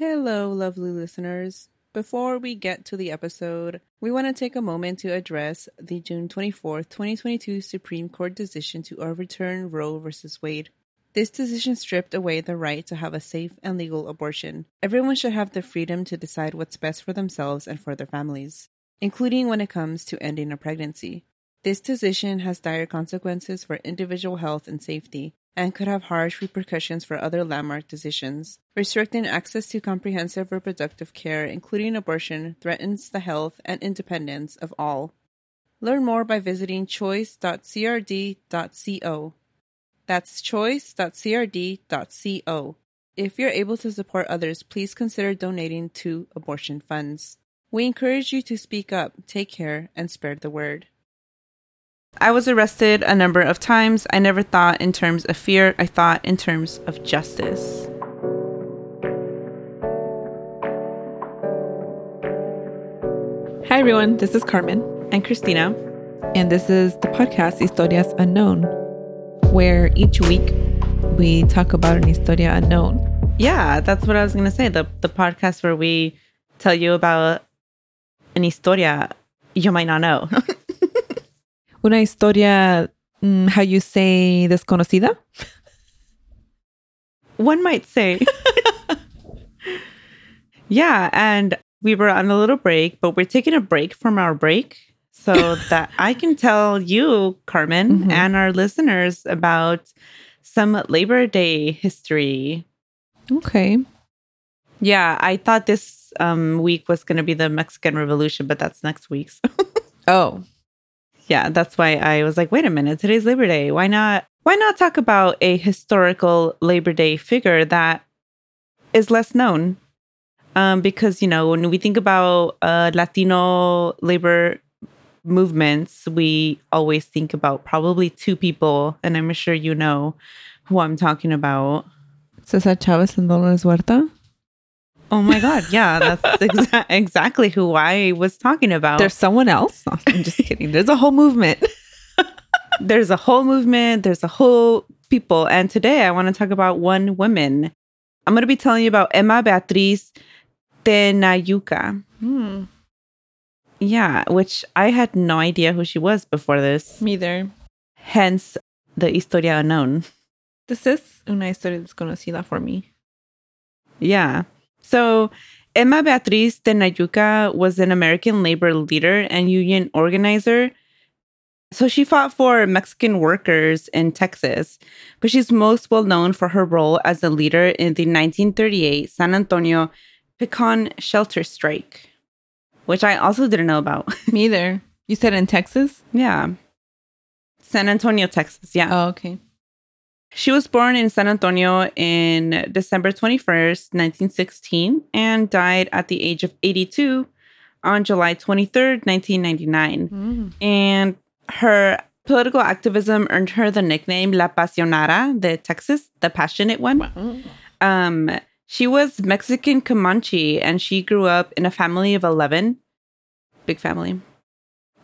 Hello, lovely listeners. Before we get to the episode, we want to take a moment to address the June 24th, 2022 Supreme Court decision to overturn Roe v. Wade. This decision stripped away the right to have a safe and legal abortion. Everyone should have the freedom to decide what's best for themselves and for their families, including when it comes to ending a pregnancy. This decision has dire consequences for individual health and safety, and could have harsh repercussions for other landmark decisions. Restricting access to comprehensive reproductive care, including abortion, threatens the health and independence of all. Learn more by visiting choice.crd.co. That's choice.crd.co. If you're able to support others, please consider donating to abortion funds. We encourage you to speak up, take care, and spread the word. I was arrested a number of times. I never thought in terms of fear, I thought in terms of justice. Hi, everyone. This is Carmen. And Christina. And this is the podcast Historias Unknown, where each week we talk about an historia unknown. Yeah, that's what I was going to say. The, the podcast where we tell you about an historia you might not know. Una historia, mm, how you say, desconocida? One might say. yeah, and we were on a little break, but we're taking a break from our break so that I can tell you, Carmen, Mhm. and our listeners about some Labor Day history. Okay. Yeah, I thought this um, week was going to be the Mexican Revolution, but that's next week's. Oh, yeah, that's why I was like, wait a minute, today's Labor Day. Why not? Why not talk about a historical Labor Day figure that is less known? Um, because you know, when we think about uh, Latino labor movements, we always think about probably two people, and I'm sure you know who I'm talking about. Cesar Chavez and Dolores Huerta. Oh my God, yeah, that's exa- exactly who I was talking about. There's someone else. No, I'm just kidding. There's a whole movement. there's a whole movement, there's a whole people. And today I want to talk about one woman. I'm going to be telling you about Emma Beatriz Tenayuca. Hmm. Yeah, which I had no idea who she was before this. Me there. Hence the Historia Unknown. This is una historia desconocida for me. Yeah. So Emma Beatriz Tenayuca was an American labor leader and union organizer. So she fought for Mexican workers in Texas, but she's most well known for her role as a leader in the 1938 San Antonio Pecan Shellers Strike, which I also didn't know about. Me there. You said in Texas? yeah. San Antonio, Texas. Yeah. Oh, okay. She was born in San Antonio in December 21st, 1916, and died at the age of 82 on July 23rd, 1999. Mm. And her political activism earned her the nickname La Pasionaria de Texas, the passionate one. Wow. Um, she was Mexican Comanche and she grew up in a family of 11. Big family.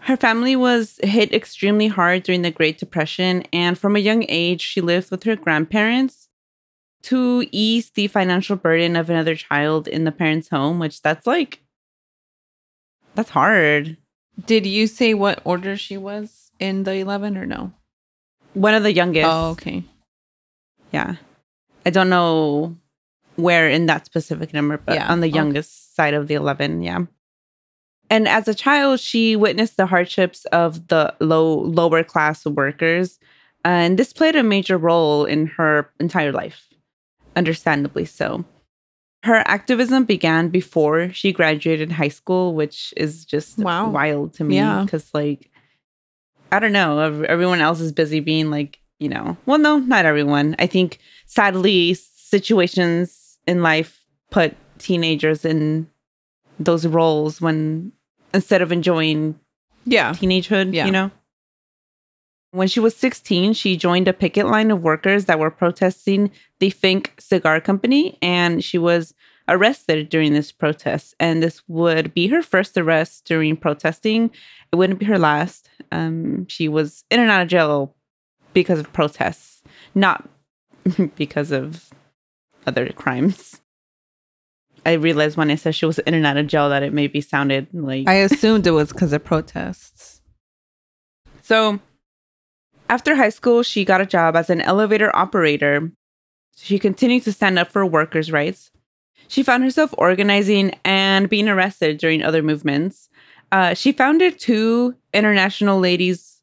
Her family was hit extremely hard during the Great Depression, and from a young age, she lived with her grandparents to ease the financial burden of another child in the parents' home, which that's like, that's hard. Did you say what order she was in the 11 or no? One of the youngest. Oh, okay. Yeah. I don't know where in that specific number, but Yeah, on the okay. youngest side of the 11, yeah. And as a child, she witnessed the hardships of the low lower class workers, and this played a major role in her entire life, understandably so. Her activism began before she graduated high school, which is just Wow. wild to me Yeah. because like I don't know, everyone else is busy being like, you know, well no, not everyone. I think sadly situations in life put teenagers in those roles when instead of enjoying Yeah. teenagehood, Yeah. you know. When she was 16, she joined a picket line of workers that were protesting the Finck Cigar Company, and she was arrested during this protest. And this would be her first arrest during protesting. It wouldn't be her last. Um, she was in and out of jail because of protests, not because of other crimes. I realized when I said she was in and out of jail that it maybe sounded like I assumed it was because of protests. So, after high school, she got a job as an elevator operator. She continued to stand up for workers' rights. She found herself organizing and being arrested during other movements. Uh, she founded two international ladies'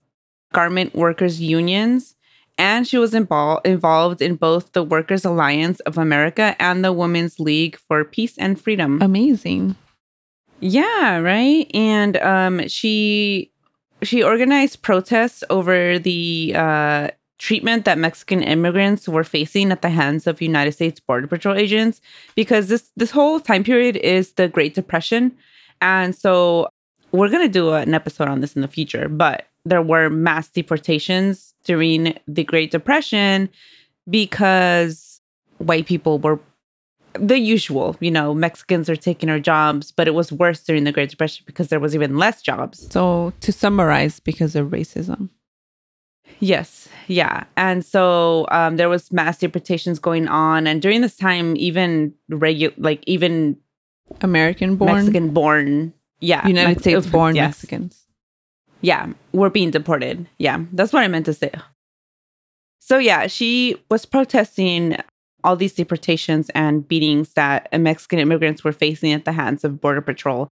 garment workers' unions, and she was invol- involved in both the Workers' Alliance of America and the Women's League for Peace and Freedom. Amazing. Yeah, right. And um, she she organized protests over the uh, treatment that Mexican immigrants were facing at the hands of United States Border Patrol agents because this this whole time period is the Great Depression, and so we're gonna do an episode on this in the future. But there were mass deportations during the Great Depression because white people were the usual, you know, Mexicans are taking our jobs, but it was worse during the Great Depression because there was even less jobs. So, to summarize, because of racism. Yes, yeah. And so um, there was mass deportations going on. And during this time, even regular, like even American born, Mexican born, yeah. United Mex- States born. Mexicans. Yeah, were being deported. Yeah, that's what I meant to say. So, yeah, she was protesting all these deportations and beatings that Mexican immigrants were facing at the hands of Border Patrol.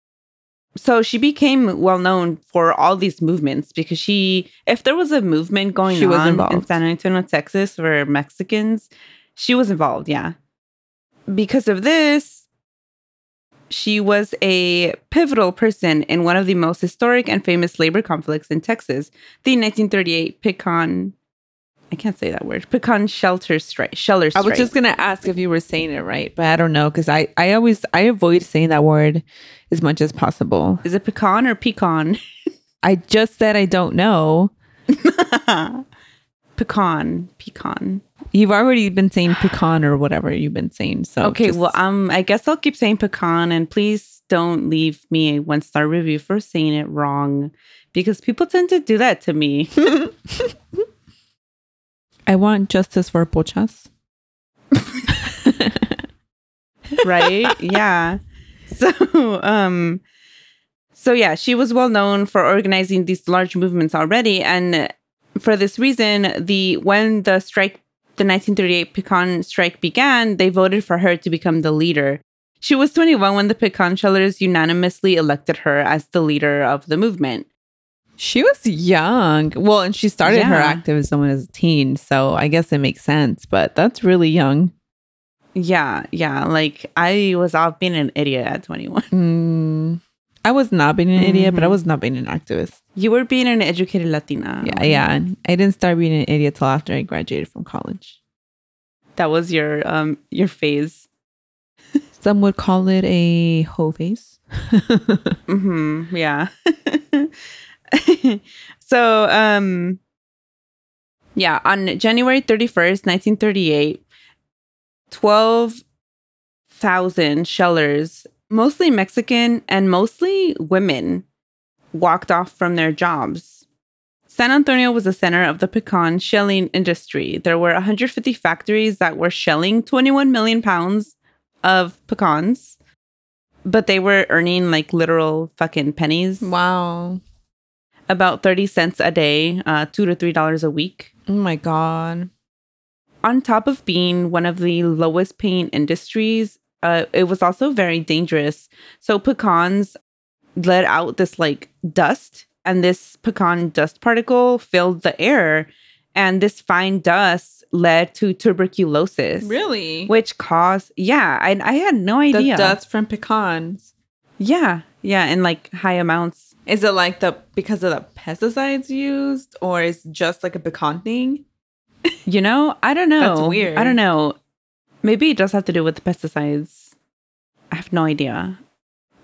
So she became well known for all these movements because she, if there was a movement going She was on in. San Antonio, Texas for Mexicans, she was involved. Yeah. Because of this, she was a pivotal person in one of the most historic and famous labor conflicts in Texas, the 1938 Pecan. I can't say that word. Pecan shellers strike. Shelter I was just gonna ask if you were saying it right, but I don't know because I I always I avoid saying that word as much as possible. Is it pecan or pecan? I just said I don't know. pecan. Pecan. You've already been saying pecan or whatever you've been saying. So Okay, just- well, um, I guess I'll keep saying pecan, and please don't leave me a one star review for saying it wrong, because people tend to do that to me. I want justice for Pochas. right? yeah. So, um, so yeah, she was well known for organizing these large movements already, and for this reason, the when the strike, the 1938 pecan strike began, they voted for her to become the leader. She was 21 when the pecan shellers unanimously elected her as the leader of the movement. She was young. Well, and she started her activism as someone as a teen, so I guess it makes sense, but that's really young. Yeah, yeah. Like I was off being an idiot at 21. Mm, I was not being an idiot, but I Mhm. was not being an activist. You were being an educated Latina. Yeah, yeah. I didn't start being an idiot till after I graduated from college. That was your um your phase. Some would call it a hoe face. Mm-hmm. Yeah. so, um, yeah, on January 31st, 1938, 12,000 shellers, mostly Mexican and mostly women, walked off from their jobs. San Antonio was the center of the pecan shelling industry. There were 150 factories that were shelling 21 million pounds of pecans, but they were earning like literal fucking pennies wow. about 30 cents a day, uh, two to three dollars a week. Oh my God. On top of being one of the lowest paying industries, uh, it was also very dangerous. So pecans let out this like dust, and this pecan dust particle filled the air, and this fine dust led to tuberculosis, Really? which caused yeah, I I had no the idea. dust from pecans. yeah, yeah, in like high amounts. Is it like the because of the pesticides used, or is just like a pecan thing? You know, I don't know. That's weird. I don't know. Maybe it does have to do with the pesticides. I have no idea.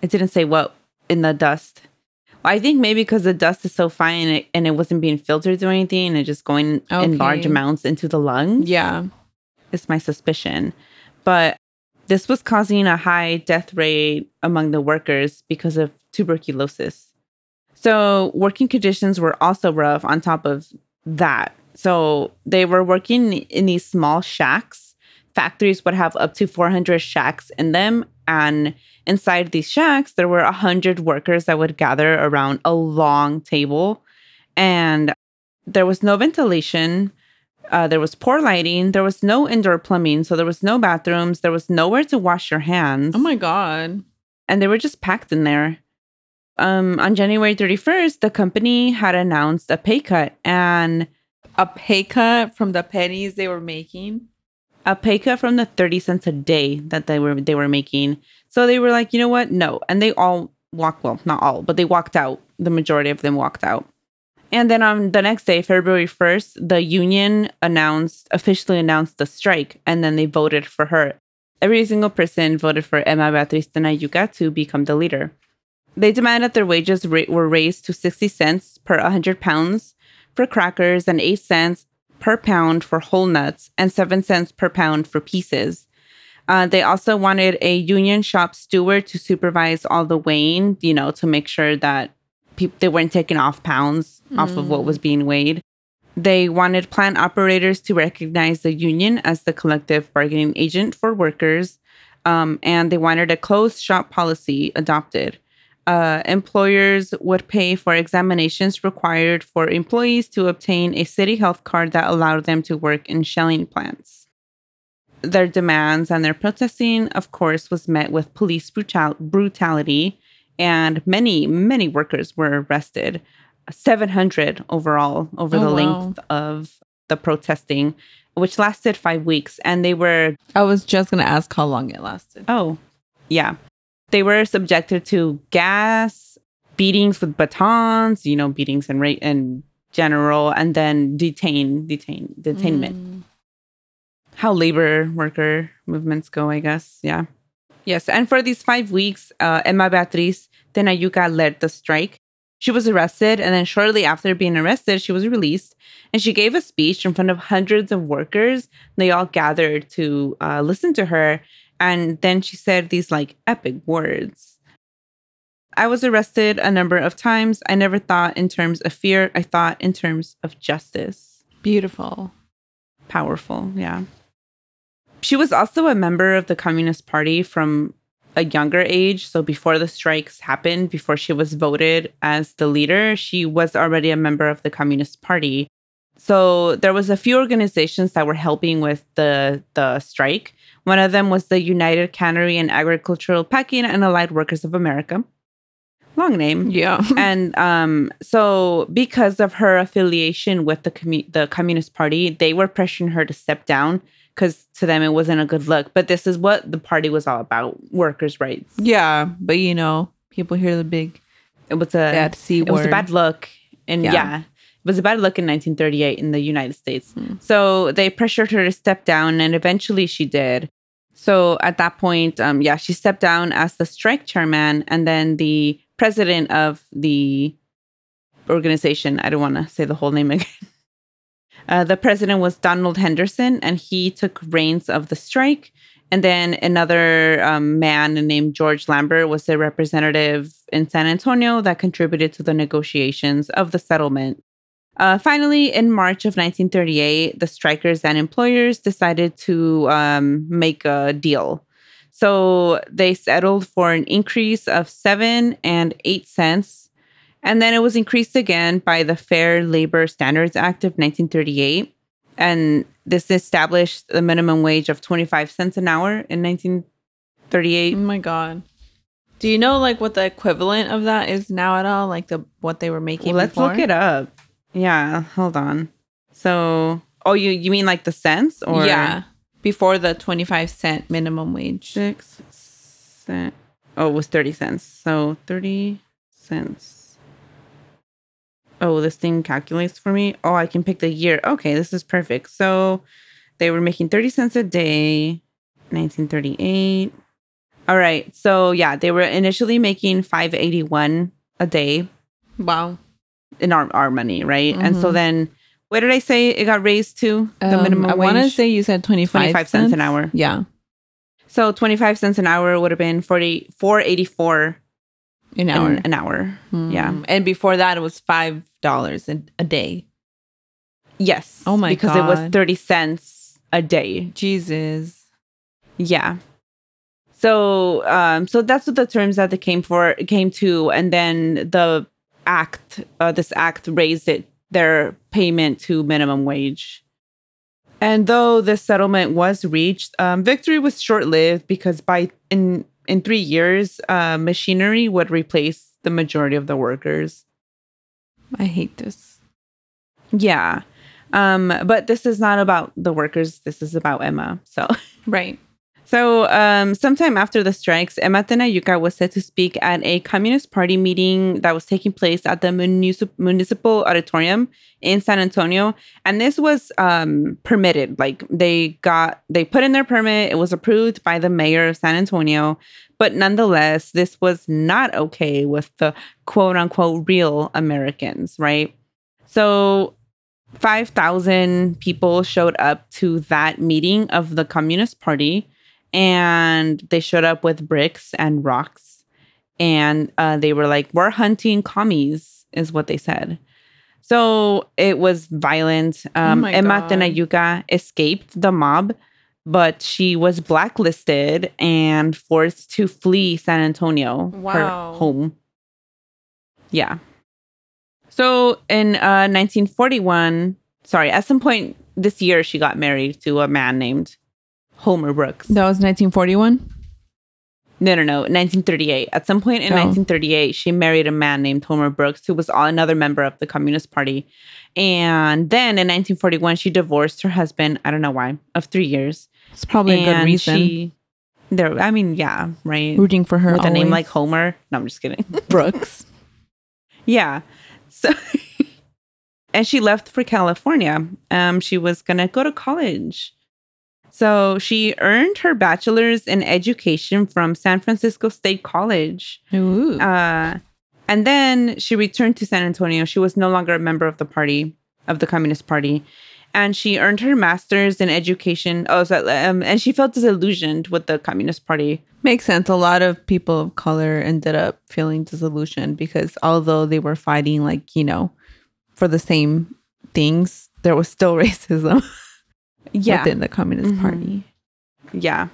It didn't say what in the dust. I think maybe because the dust is so fine and it, and it wasn't being filtered or anything and it just going in large amounts into the lungs. Yeah. It's my suspicion. But this was causing a high death rate among the workers because of tuberculosis. So working conditions were also rough on top of that. So they were working in these small shacks. Factories would have up to 400 shacks in them, And inside these shacks, there were a hundred workers that would gather around a long table, and there was no ventilation. Uh, there was poor lighting. There was no indoor plumbing, so there was no bathrooms. There was nowhere to wash your hands Oh my god. and they were just packed in there. Um, on January 31st, the company had announced a pay cut and A pay cut from the pennies they were making. A pay cut from the 30 cents a day that they were they were making. So they were like, you know what? No. And they all walked, well, not all, but they walked out. The majority of them walked out. And then on the next day, February 1st, the union announced officially announced the strike and then they voted for her. Every single person voted for Emma Beatriz Tenayuca to become the leader. They demanded that their wages were raised to 60 cents per 100 pounds for crackers and 8 cents per pound for whole nuts and 7 cents per pound for pieces. Uh, they also wanted a union shop steward to supervise all the weighing, you know, to make sure that peop- they weren't taking off pounds off of what was being weighed. They wanted plant operators to recognize the union as the collective bargaining agent for workers, um, and they wanted a closed shop policy adopted. Uh, employers would pay for examinations required for employees to obtain a city health card that allowed them to work in shelling plants. Their demands and their protesting, of course, was met with police brutal- brutality, and many, many workers were arrested. 700 overall over Oh, the wow. length of the protesting, which lasted five weeks. And they were I was just gonna ask how long it lasted. Oh, yeah. They were subjected to gas, beatings with batons, you know, beatings and rate and general, and then detain, detain, detainment. Mm. How labor worker movements go, I guess. Yeah. Yes. And for these five weeks, uh, Emma Beatriz Tenayuca led the strike. She was arrested, and then shortly after being arrested, she was released. And she gave a speech in front of hundreds of workers. They all gathered to uh, listen to her. And then she said these like epic words. I was arrested a number of times. I never thought in terms of fear, I thought in terms of justice. Beautiful. Powerful, yeah. She was also a member of the Communist Party from a younger age. So before the strikes happened, before she was voted as the leader, she was already a member of the Communist Party. So there was a few organizations that were helping with the the strike. One of them was the United Cannery and Agricultural Packing and Allied Workers of America. Long name Yeah. and um, so because of her affiliation with the commu- the Communist Party, they were pressuring her to step down because to them it wasn't a good look. But this is what the party was all about: workers' rights. yeah, but you know, people hear the big It was a bad c it was a bad look, and Yeah. yeah. Was a bad look in 1938 in the United States. Hmm. So they pressured her to step down, and eventually she did. So at that point, um, yeah, she stepped down as the strike chairman, and then the president of the organization. I don't want to say the whole name again. Uh, the president was Donald Henderson, and he took reins of the strike. And then another um, man named George Lambert was the representative in San Antonio that contributed to the negotiations of the settlement. Uh, finally, in March of 1938, the strikers and employers decided to um, make a deal. So they settled for an increase of seven and eight cents. And then it was increased again by the Fair Labor Standards Act of 1938. And this established the minimum wage of 25 cents an hour in 1938. Oh my god. Do you know like what the equivalent of that is now at all? Like the what they were making? Well, let's before? look it up. Yeah, hold on. So, oh, you you mean like the cents or yeah, before the twenty five cent minimum wage. six cent? Oh, it was thirty cents. So thirty cents. Oh, this thing calculates for me. Oh, I can pick the year. Okay, this is perfect. So they were making thirty cents a day, nineteen thirty eight. All right. So yeah, they were initially making five eighty one a day. Wow. In our, our money, right? And so Mhm. then what did I say it got raised to? The Um, minimum I want to say you said twenty five 25 cents an hour. Yeah, so 25 cents an hour would have been 40 484 an an hour. hour. An hour. yeah. Mm. and before that it was five dollars a a day. Yes. Oh my because it was 30 cents a day. Jesus. Yeah. So, um, so that's what the terms that they came for came to, and then the act, uh, this act raised it their payment to minimum wage. And though this settlement was reached, um, victory was short lived because by in in three years, uh, machinery would replace the majority of the workers. I hate this. Yeah. Um, but this is not about the workers. This is about Emma. So, right. So, um, sometime after the strikes, Emma Tenayuca was set to speak at a Communist Party meeting that was taking place at the municip- municipal auditorium in San Antonio, and this was um, permitted. Like they got, they put in their permit. It was approved by the mayor of San Antonio, but nonetheless, this was not okay with the quote unquote real Americans, right? So 5,000 people showed up to that meeting of the Communist Party and they showed up with bricks and rocks. And uh, they were like we're hunting commies is what they said. So it was violent. Um, Oh emma God. tenayuca escaped the mob but she was blacklisted and forced to flee san antonio Wow. her home. Yeah. So in uh, 1941 sorry at some point this year she got married to a man named homer brooks That was 1941. no, no, no. 1938. At some point in Oh. 1938, she married a man named Homer Brooks, who was another member of the Communist Party. And then in 1941, she divorced her husband. I don't know why, of three years. It's probably a good reason. She, there, I mean, yeah, right. Rooting for her With a name like Homer. No, I'm just kidding. Brooks. yeah. So, and she left for California. Um, she was gonna go to college. So she earned her bachelor's in education from San Francisco State College. Ooh. Uh, and then she returned to San Antonio. She was no longer a member of the party, of the Communist Party. And she earned her master's in education. Oh, so, um, and she felt disillusioned with the Communist Party. Makes sense. A lot of people of color ended up feeling disillusioned because although they were fighting, like, you know, for the same things, there was still racism Yeah. within the Communist Mhm. Party. Yeah.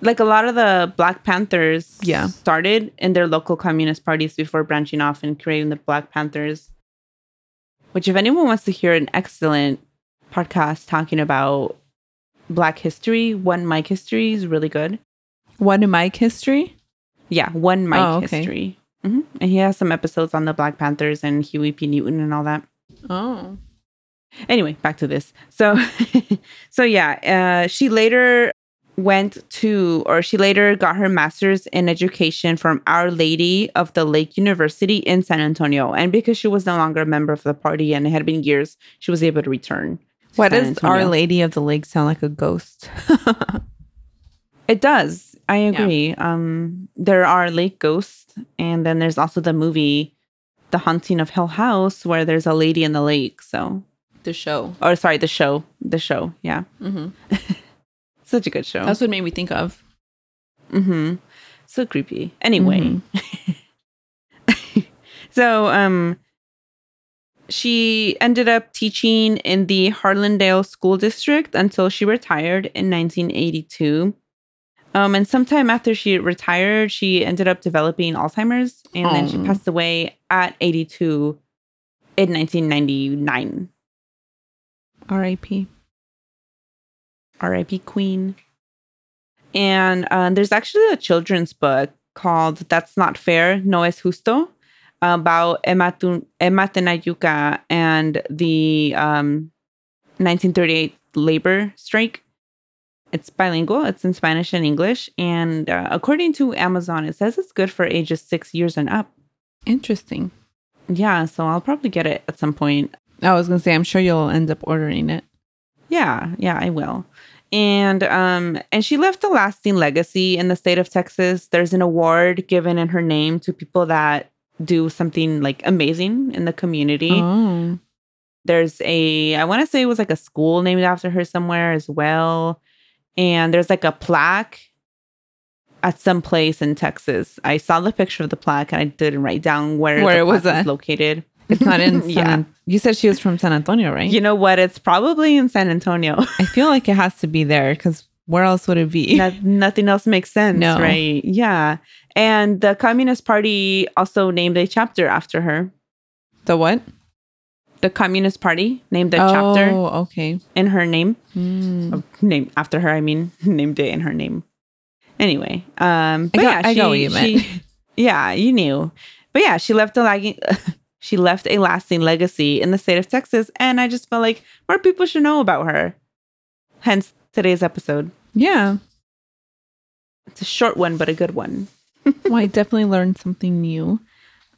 Like a lot of the Black Panthers Yeah. started in their local communist parties before branching off and creating the Black Panthers. Which, if anyone wants to hear an excellent podcast talking about Black history, One Mike History is really good. One Mike history? Yeah, One Mike Oh, okay. History. hmm And he has some episodes on the Black Panthers and Huey P. Newton and all that. Oh. Anyway back to this. So so yeah uh, she later went to or she later got her master's in education from our lady of the lake university in san antonio. And because she was no longer a member of the party and it had been years she was able to return to San does Our Lady of the Lake sound like a ghost? it does. I agree. Um there are lake ghosts and then there's also the movie the haunting of hill house where there's a lady in the lake so the show. or sorry the show the show yeah Mm-hmm. such a good show That's what made me think of. Mm-hmm. So creepy. Anyway. so um she ended up teaching in the Harlandale School District until she retired in 1982. Um, and sometime after she retired, she ended up developing Alzheimer's and then she Oh. passed away at 82 in 1999. R.I.P. R.I.P. Queen. And uh, there's actually a children's book called "That's Not Fair, No es Justo" about Emma, Tu- Emma Tenayuca and the um, 1938 labor strike. It's bilingual. It's in Spanish and English, and uh, according to Amazon, it says it's good for ages six years and up. Interesting. Yeah, so I'll probably get it at some point. I was gonna say, I'm sure you'll end up ordering it. Yeah, yeah, I will. And um and she left a lasting legacy in the state of Texas. There's an award given in her name to people that do something like amazing in the community. Oh, There's a I want to say it was like a school named after her somewhere as well. And there's like a plaque at some place in Texas. I saw the picture of the plaque and I didn't write down where, Where it was at. located. It's not in. San Yeah. An- you said she was from San Antonio, right? You know what? It's probably in San Antonio. I feel like it has to be there because where else would it be? No- nothing else makes sense, No. right? Yeah. And the Communist Party also named a chapter after her. the what? The Communist Party named a chapter Oh, okay. in her name. Oh, name after her, I mean, named it in her name. Anyway, um, I got- yeah, I she, got what you meant. she- yeah, you knew. But yeah, she left a lagging, she left a lasting legacy in the state of Texas, and I just felt like more people should know about her. Hence today's episode. Yeah. It's a short one, but a good one. well, I definitely learned something new.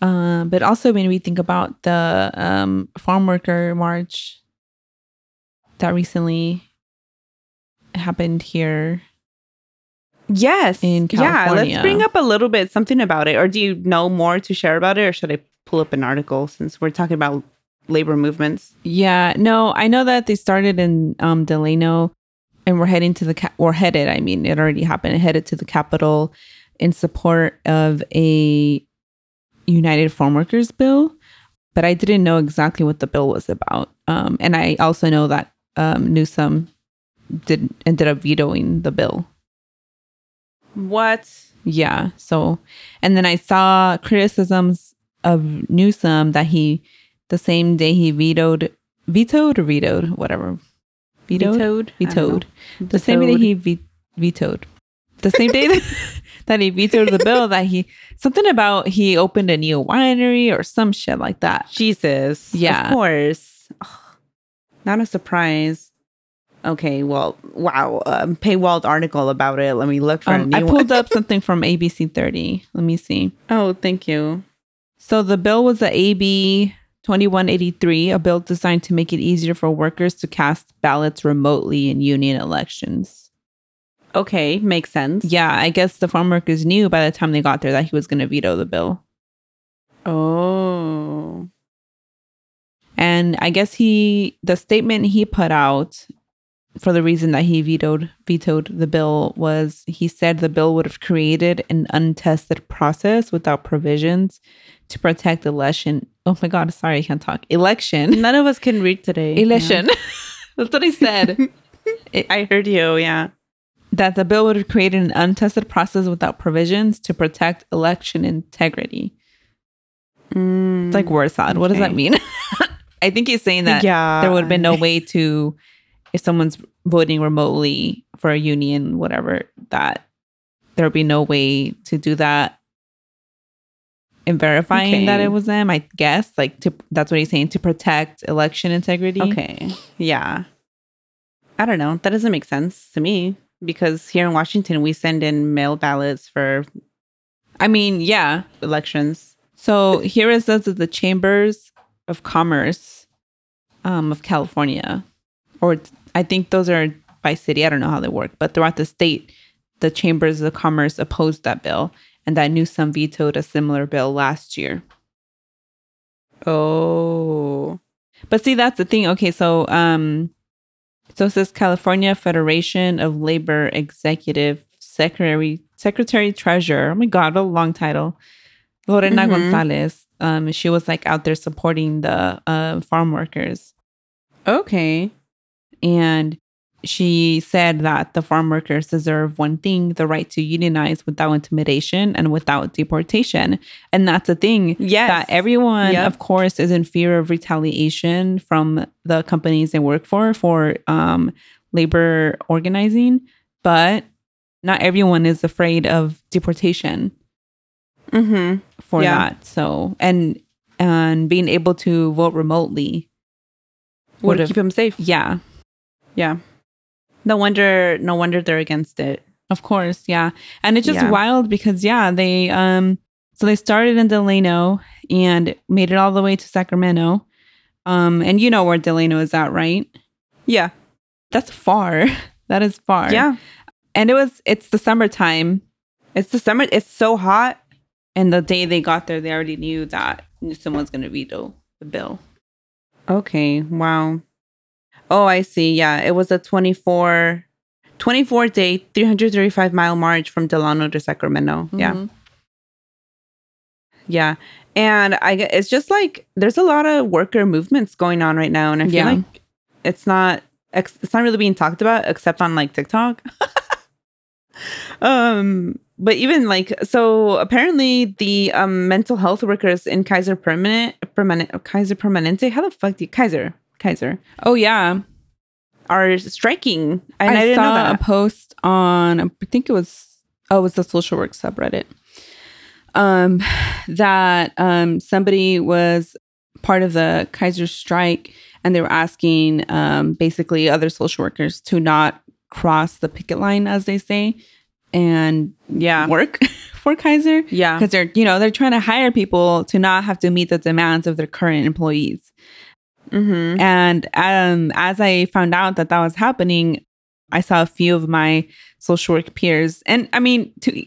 Uh, but also made me think about the um, farm worker march that recently happened here. Yes, In California. Yeah, let's bring up a little bit something about it. Or do you know more to share about it, or should I pull up an article since we're talking about labor movements? Yeah, no, I know that they started in um, Delano, and we're heading to the ca- we're headed. I mean, it already happened. Headed to the Capitol in support of a United Farm Workers bill, but I didn't know exactly what the bill was about. Um, and I also know that um, Newsom did ended up vetoing the bill. What? Yeah. So, and then I saw criticisms of Newsom that he, the same day he vetoed, vetoed or vetoed, whatever, vetoed, Vetoed. Vetoed. The same day he ve- vetoed, the same day that, that he vetoed the bill that he something about he opened a new winery or some shit like that. Jesus. Yeah. Of course. Not a surprise. Okay, well, wow. Um, paywalled article about it. Let me look for a Um, new I pulled up something from ABC 30. Let me see. Oh, thank you. So the bill was the AB 2183, a bill designed to make it easier for workers to cast ballots remotely in union elections. Okay, makes sense. Yeah, I guess the farm workers knew by the time they got there that he was going to veto the bill. Oh. And I guess he the statement he put out for the reason that he vetoed vetoed the bill was he said the bill would have created an untested process without provisions to protect election. Oh my god, sorry, I can't talk. Election. None of us can read today. Election. That's what I said. Yeah. I heard you. Yeah. that the bill would have created an untested process without provisions to protect election integrity. Mm, It's like word salad. What does that mean? I think he's saying that yeah. there would have been no way to, if someone's voting remotely for a union, whatever, that there would be no way to do that and verifying that it was them. I guess like to that's what he's saying to protect election integrity. Okay. Yeah. I don't know. That doesn't make sense to me because here in Washington, we send in mail ballots for I mean, yeah. elections. So here it says that the chambers of commerce um, of California, or I think those are by city. I don't know how they work, but throughout the state, the chambers of commerce opposed that bill, and that Newsom vetoed a similar bill last year. Oh. But see, that's the thing. Okay, so um, so it says California Federation of Labor Executive Secretary Secretary Treasurer. Oh my God, what a long title. Lorena Mhm. Gonzalez. Um, she was like out there supporting the uh, farm workers, Okay. and she said that the farm workers deserve one thing: the right to unionize without intimidation and without deportation. And that's a thing Yes. that everyone, Yep. of course, is in fear of retaliation from the companies they work for for um, labor organizing, but not everyone is afraid of deportation mm-hmm. for Yeah. that. So and and being able to vote remotely Would keep them safe. yeah, Yeah. No wonder. No wonder they're against it. of course, yeah. And it's just Yeah. wild because yeah, they um so they started in Delano and made it all the way to Sacramento. Um and you know where Delano is at, right? Yeah. That's far. that is far. Yeah. And it was it's the summertime It's the summer. It's so hot. and the day they got there they already knew that someone's gonna veto the bill. Okay. Wow. Oh, I see. Yeah. It was a 24, 24 day, 335 mile march from Delano to Sacramento. Yeah. Mhm. Yeah. And I it's just like there's a lot of worker movements going on right now. And I feel Yeah. like it's not it's not really being talked about except on like TikTok. um, but even like so, apparently the um mental health workers in Kaiser Permanent, Permanent, Kaiser Permanente. How the fuck do you Kaiser Kaiser Oh yeah, are striking? And I, I, saw a post on I think it was oh it was the social work subreddit. Um, that um somebody was part of the Kaiser strike, and they were asking um basically other social workers to not cross the picket line, as they say, and yeah, work for Kaiser yeah, because they're you know they're trying to hire people to not have to meet the demands of their current employees. Mm-hmm. And um, as I found out that that was happening, I saw a few of my social work peers. And I mean, to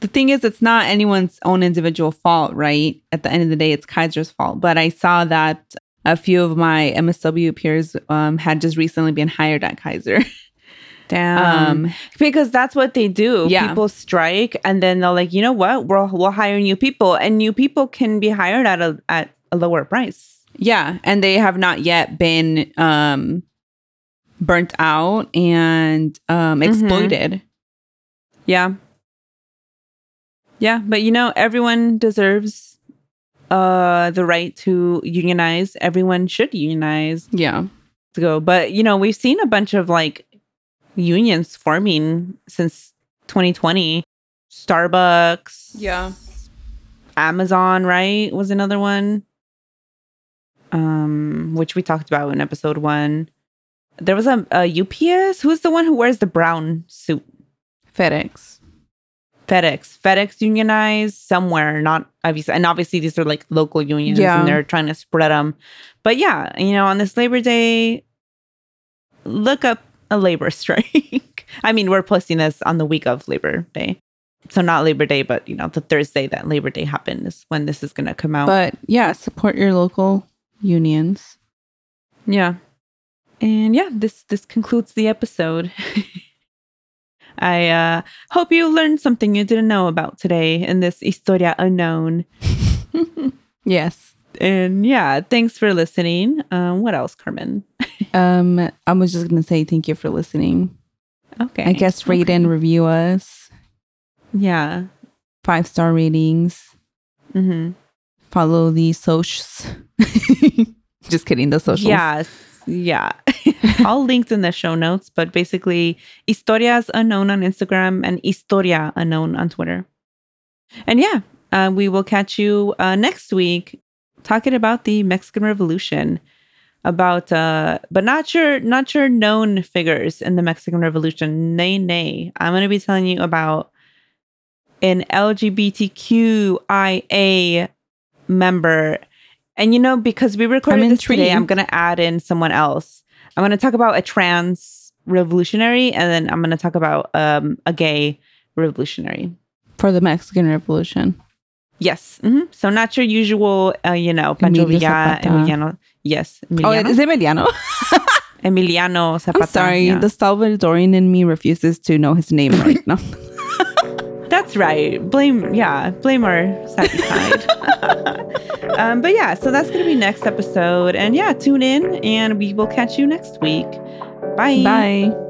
the thing is, it's not anyone's own individual fault, right? At the end of the day, it's Kaiser's fault. But I saw that a few of my MSW peers um, had just recently been hired at Kaiser. Damn. um, because that's what they do. Yeah. People strike and then they're like, you know what? We'll we'll hire new people, and new people can be hired at a at a lower price. Yeah, and they have not yet been um, burnt out and um, exploited. Yeah. Yeah, but you know, everyone deserves uh the right to unionize. Everyone should unionize Yeah. to go. But you know, we've seen a bunch of like unions forming since 2020. Starbucks. Yeah. Amazon, right? Was another one. Um, which we talked about in episode one. There was a, a UPS. Who's the one who wears the brown suit? FedEx. FedEx. FedEx unionized somewhere, not obviously, and obviously these are like local unions, Yeah. and they're trying to spread them. But yeah, you know, on this Labor Day, look up a labor strike. I mean, we're posting this on the week of Labor Day, so not Labor Day, but you know, the Thursday that Labor Day happened is when this is going to come out. But yeah, support your local unions. Yeah. And yeah, this this concludes the episode. I uh hope you learned something you didn't know about today in this Historia Unknown. yes. And yeah, thanks for listening. Um what else, Carmen? Um, I was just gonna say thank you for listening. Okay. I guess rate okay. and review us. Yeah. Five star ratings. Mm-hmm. Follow the socials. just kidding. The socials. Yes. Yeah. All linked in the show notes, but basically Historias Unknown on Instagram and Historia Unknown on Twitter. And yeah, uh, we will catch you uh, next week talking about the Mexican Revolution. About uh but not your not your known figures in the Mexican Revolution. Nay, nay. I'm gonna be telling you about an LGBTQIA member. And you know, because we recorded I'm this today. I'm gonna add in someone else. I'm gonna talk about a trans revolutionary, and then I'm gonna talk about um a gay revolutionary. For the Mexican Revolution. Yes. hmm So not your usual, uh, you know, Pancho Villa. Emiliano. Yes, Oh, Emiliano. is it Emiliano? Emiliano Zapata. I'm sorry. yeah. The Salvadorian in me refuses to know his name right now. That's right. Blame, yeah, blame our sappy side. um, but yeah, so that's going to be next episode. And yeah, tune in and we will catch you next week. Bye. Bye.